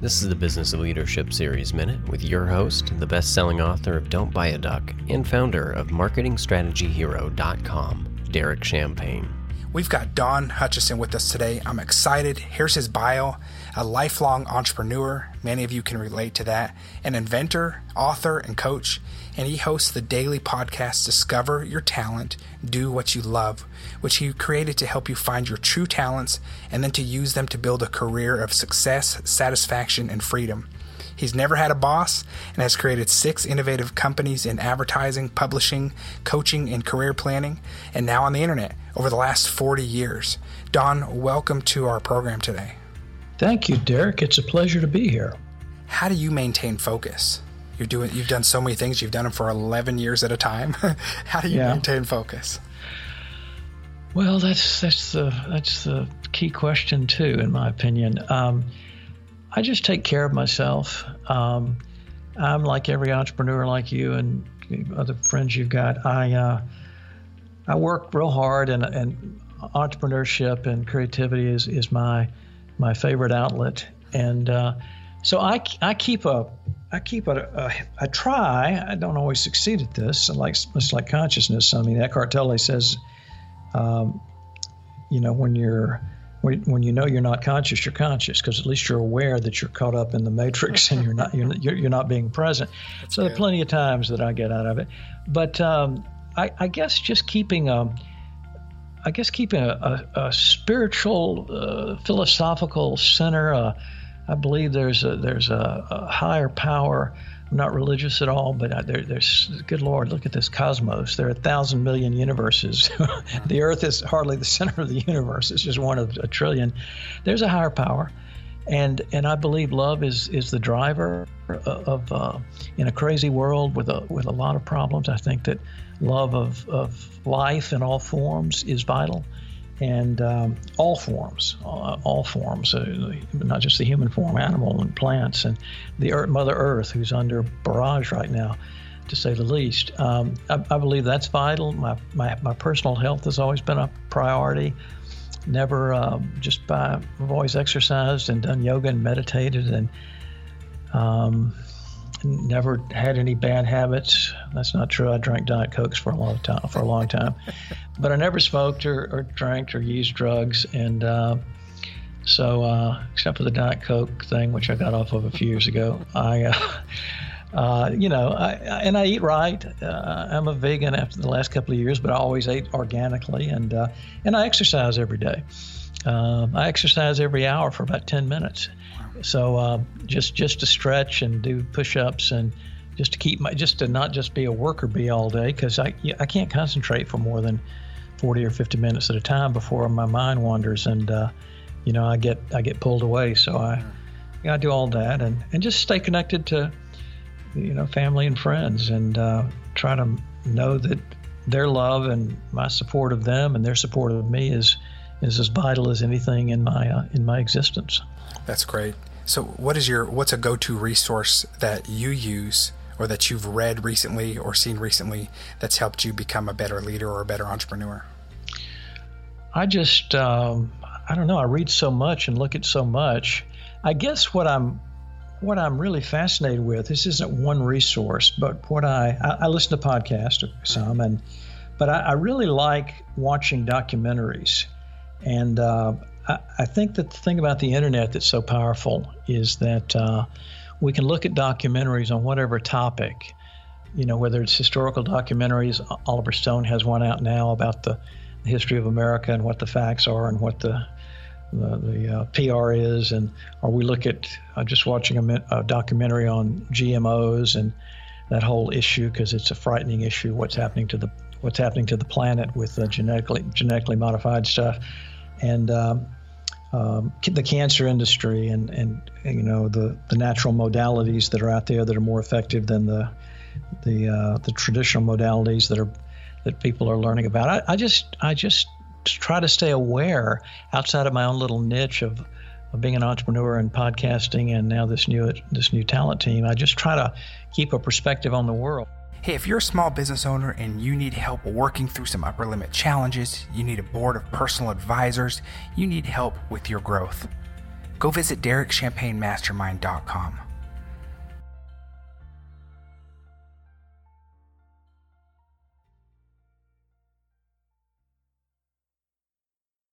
This is the Business of Leadership Series Minute with your host, the best selling author of Don't Buy a Duck and founder of MarketingStrategyHero.com, Derek Champagne. We've got Don Hutchison with us today. I'm excited. Here's his bio a lifelong entrepreneur. Many of you can relate to that. An inventor, author, and coach. And he hosts the daily podcast Discover Your Talent, Do What You Love, which he created to help you find your true talents and then to use them to build a career of success, satisfaction, and freedom. He's never had a boss and has created six innovative companies in advertising, publishing, coaching, and career planning, and now on the internet over the last 40 years. Don, welcome to our program today. Thank you, Derek. It's a pleasure to be here. How do you maintain focus? You're doing you've done so many things, you've done them for 11 years at a time. How do you yeah. maintain focus? Well, that's that's the that's the key question too, in my opinion. Um, I just take care of myself. Um, I'm like every entrepreneur, like you and other friends you've got. I uh, I work real hard, and, and entrepreneurship and creativity is is my my favorite outlet. And uh, so I, I keep a I keep a, a, I try. I don't always succeed at this. Like much like consciousness. I mean, Eckhart Tolle says, um, you know, when you're when, when you know you're not conscious, you're conscious because at least you're aware that you're caught up in the matrix and you're not you're, you're not being present. That's so there are plenty of times that I get out of it, but um, I, I, guess just keeping a I guess keeping a, a, a spiritual, uh, philosophical center. Uh, I believe there's a there's a, a, higher power. I'm not religious at all, but there, there's good Lord, look at this cosmos. There are a thousand million universes. the Earth is hardly the center of the universe. It's just one of a trillion. There's a higher power, and and I believe love is is the driver of uh, in a crazy world with a with a lot of problems. I think that love of, of life in all forms is vital, and um, all forms, uh, all forms, uh, not just the human form, animal and plants, and the Earth, Mother Earth, who's under barrage right now, to say the least. Um, I, I, believe that's vital. My, my, my personal health has always been a priority. Never uh, just by, I've always exercised and done yoga and meditated and um, never had any bad habits. That's not true. I drank Diet Cokes for a long time. For a long time, but I never smoked or, or drank or used drugs. And uh, so, uh, except for the Diet Coke thing, which I got off of a few years ago, I, uh, uh you know, I, and I eat right. Uh, I'm a vegan after the last couple of years, but I always ate organically, and uh, and I exercise every day. Um, I exercise every hour for about 10 minutes. So uh, just just to stretch and do push-ups and just to keep my just to not just be a worker bee all day because I I can't concentrate for more than 40 or 50 minutes at a time before my mind wanders and uh, you know I get I get pulled away. So I I do all that and and just stay connected to you know family and friends and uh, try to know that their love and my support of them and their support of me is is as vital as anything in my uh, in my existence. That's great. So, what is your what's a go-to resource that you use or that you've read recently or seen recently that's helped you become a better leader or a better entrepreneur? I just um, I don't know. I read so much and look at so much. I guess what I'm what I'm really fascinated with this isn't one resource, but what I I, I listen to podcasts some and but I, I really like watching documentaries and uh, I, I, think that the thing about the internet that's so powerful is that uh, we can look at documentaries on whatever topic, you know, whether it's historical documentaries. Oliver Stone has one out now about the history of America and what the facts are and what the the, the uh, PR is, and or we look at uh, just watching a, a, documentary on GMOs and that whole issue because it's a frightening issue. What's happening to the what's happening to the planet with genetically genetically modified stuff and um, um, the cancer industry and, and you know the, the natural modalities that are out there that are more effective than the the uh, the traditional modalities that are that people are learning about. I, I, just I just try to stay aware outside of my own little niche of, of being an entrepreneur and podcasting and now this new this new talent team. I just try to keep a perspective on the world. Hey, if you're a small business owner and you need help working through some upper limit challenges, you need a board of personal advisors, you need help with your growth, go visit DerekChampagneMastermind.com.